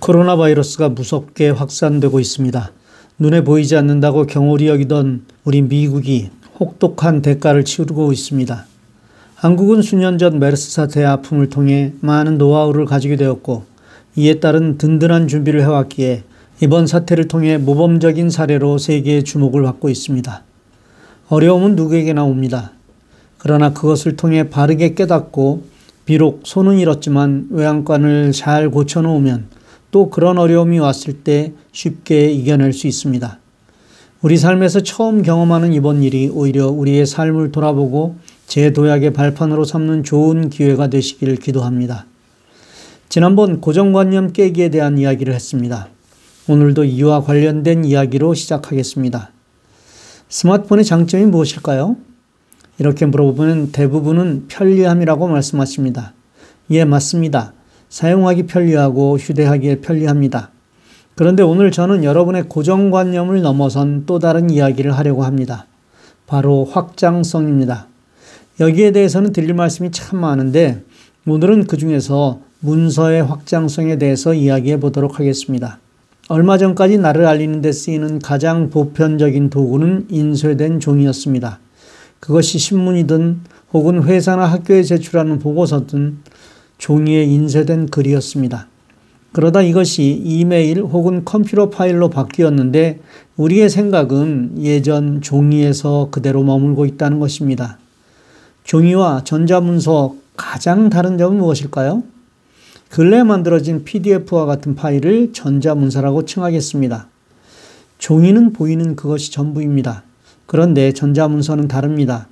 코로나 바이러스가 무섭게 확산되고 있습니다. 눈에 보이지 않는다고 경홀히 여기던 우리 미국이 혹독한 대가를 치르고 있습니다. 한국은 수년 전 메르스 사태의 아픔을 통해 많은 노하우를 가지게 되었고 이에 따른 든든한 준비를 해왔기에 이번 사태를 통해 모범적인 사례로 세계의 주목을 받고 있습니다. 어려움은 누구에게나 옵니다. 그러나 그것을 통해 바르게 깨닫고 비록 손은 잃었지만 외양간을 잘 고쳐놓으면 또 그런 어려움이 왔을 때 쉽게 이겨낼 수 있습니다. 우리 삶에서 처음 경험하는 이번 일이 오히려 우리의 삶을 돌아보고 재도약의 발판으로 삼는 좋은 기회가 되시길 기도합니다. 지난번 고정관념 깨기에 대한 이야기를 했습니다. 오늘도 이와 관련된 이야기로 시작하겠습니다. 스마트폰의 장점이 무엇일까요? 이렇게 물어보면 대부분은 편리함이라고 말씀하십니다. 예, 맞습니다. 사용하기 편리하고 휴대하기에 편리합니다. 그런데 오늘 저는 여러분의 고정관념을 넘어선 또 다른 이야기를 하려고 합니다. 바로 확장성입니다. 여기에 대해서는 드릴 말씀이 참 많은데 오늘은 그 중에서 문서의 확장성에 대해서 이야기해 보도록 하겠습니다. 얼마 전까지 나를 알리는 데 쓰이는 가장 보편적인 도구는 인쇄된 종이였습니다. 그것이 신문이든 혹은 회사나 학교에 제출하는 보고서든 종이에 인쇄된 글이었습니다. 그러다 이것이 이메일 혹은 컴퓨터 파일로 바뀌었는데 우리의 생각은 예전 종이에서 그대로 머물고 있다는 것입니다. 종이와 전자문서 가장 다른 점은 무엇일까요? 근래 만들어진 PDF와 같은 파일을 전자문서라고 칭하겠습니다. 종이는 보이는 그것이 전부입니다. 그런데 전자문서는 다릅니다.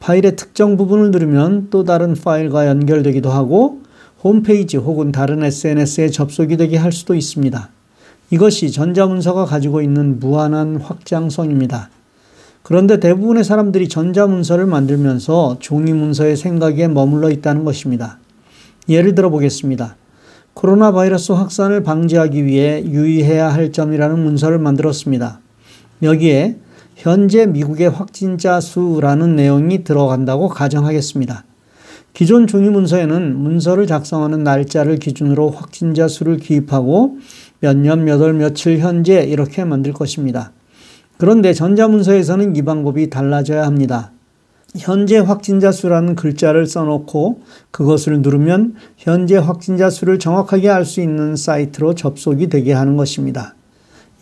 파일의 특정 부분을 누르면 또 다른 파일과 연결되기도 하고 홈페이지 혹은 다른 SNS에 접속이 되게 할 수도 있습니다. 이것이 전자문서가 가지고 있는 무한한 확장성입니다. 그런데 대부분의 사람들이 전자문서를 만들면서 종이문서의 생각에 머물러 있다는 것입니다. 예를 들어 보겠습니다. 코로나 바이러스 확산을 방지하기 위해 유의해야 할 점이라는 문서를 만들었습니다. 여기에 현재 미국의 확진자 수라는 내용이 들어간다고 가정하겠습니다. 기존 종이 문서에는 문서를 작성하는 날짜를 기준으로 확진자 수를 기입하고 몇 년, 몇 월, 며칠 현재 이렇게 만들 것입니다. 그런데 전자문서에서는 이 방법이 달라져야 합니다. 현재 확진자 수라는 글자를 써놓고 그것을 누르면 현재 확진자 수를 정확하게 알 수 있는 사이트로 접속이 되게 하는 것입니다.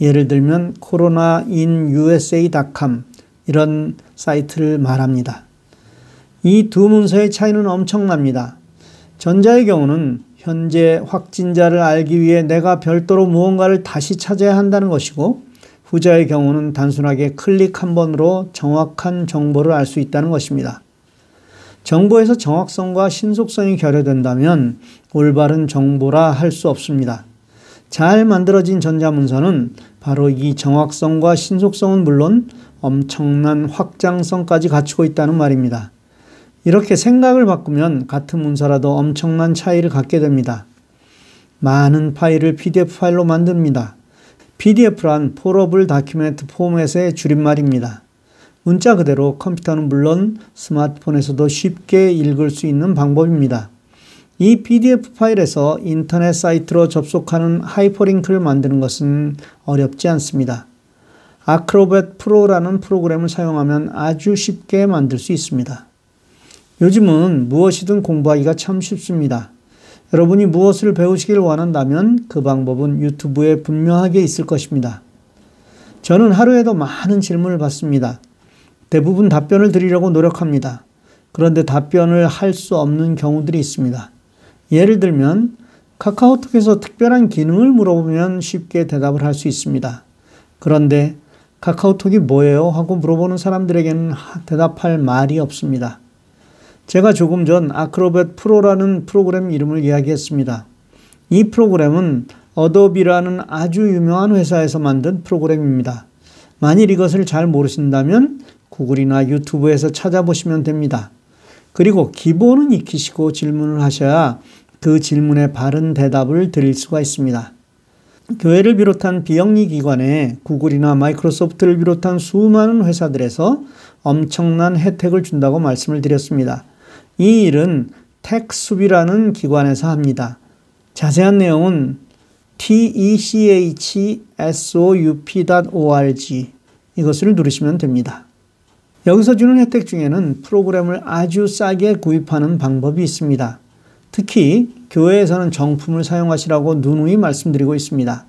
예를 들면 coronainUSA.com 이런 사이트를 말합니다. 이 두 문서의 차이는 엄청납니다. 전자의 경우는 현재 확진자를 알기 위해 내가 별도로 무언가를 다시 찾아야 한다는 것이고 후자의 경우는 단순하게 클릭 한 번으로 정확한 정보를 알 수 있다는 것입니다. 정보에서 정확성과 신속성이 결여된다면 올바른 정보라 할 수 없습니다. 잘 만들어진 전자문서는 바로 이 정확성과 신속성은 물론 엄청난 확장성까지 갖추고 있다는 말입니다. 이렇게 생각을 바꾸면 같은 문서라도 엄청난 차이를 갖게 됩니다. 많은 파일을 PDF 파일로 만듭니다. PDF란 포러블 다큐멘트 포맷의 줄임말입니다. 문자 그대로 컴퓨터는 물론 스마트폰에서도 쉽게 읽을 수 있는 방법입니다. 이 PDF 파일에서 인터넷 사이트로 접속하는 하이퍼링크를 만드는 것은 어렵지 않습니다. 아크로벳 프로라는 프로그램을 사용하면 아주 쉽게 만들 수 있습니다. 요즘은 무엇이든 공부하기가 참 쉽습니다. 여러분이 무엇을 배우시길 원한다면 그 방법은 유튜브에 분명하게 있을 것입니다. 저는 하루에도 많은 질문을 받습니다. 대부분 답변을 드리려고 노력합니다. 그런데 답변을 할 수 없는 경우들이 있습니다. 예를 들면 카카오톡에서 특별한 기능을 물어보면 쉽게 대답을 할 수 있습니다. 그런데 카카오톡이 뭐예요? 하고 물어보는 사람들에게는 대답할 말이 없습니다. 제가 조금 전 아크로벳 프로라는 프로그램 이름을 이야기했습니다. 이 프로그램은 어도비라는 아주 유명한 회사에서 만든 프로그램입니다. 만일 이것을 잘 모르신다면 구글이나 유튜브에서 찾아보시면 됩니다. 그리고 기본은 익히시고 질문을 하셔야 그 질문에 바른 대답을 드릴 수가 있습니다. 교회를 비롯한 비영리 기관에 구글이나 마이크로소프트를 비롯한 수많은 회사들에서 엄청난 혜택을 준다고 말씀을 드렸습니다. 이 일은 텍수비라는 기관에서 합니다. 자세한 내용은 techsoup.org 이것을 누르시면 됩니다. 여기서 주는 혜택 중에는 프로그램을 아주 싸게 구입하는 방법이 있습니다. 특히 교회에서는 정품을 사용하시라고 누누이 말씀드리고 있습니다.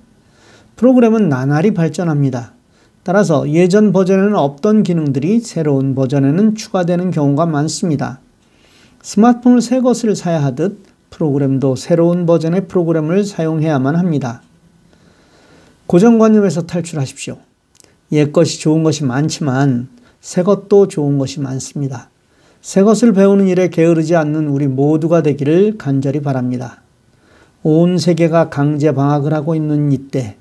프로그램은 나날이 발전합니다. 따라서 예전 버전에는 없던 기능들이 새로운 버전에는 추가되는 경우가 많습니다. 스마트폰을 새 것을 사야 하듯 프로그램도 새로운 버전의 프로그램을 사용해야만 합니다. 고정관념에서 탈출하십시오. 옛 것이 좋은 것이 많지만 새 것도 좋은 것이 많습니다. 새 것을 배우는 일에 게으르지 않는 우리 모두가 되기를 간절히 바랍니다. 온 세계가 강제 방학을 하고 있는 이때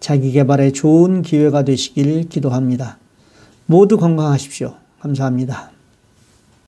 자기 개발에 좋은 기회가 되시길 기도합니다. 모두 건강하십시오. 감사합니다.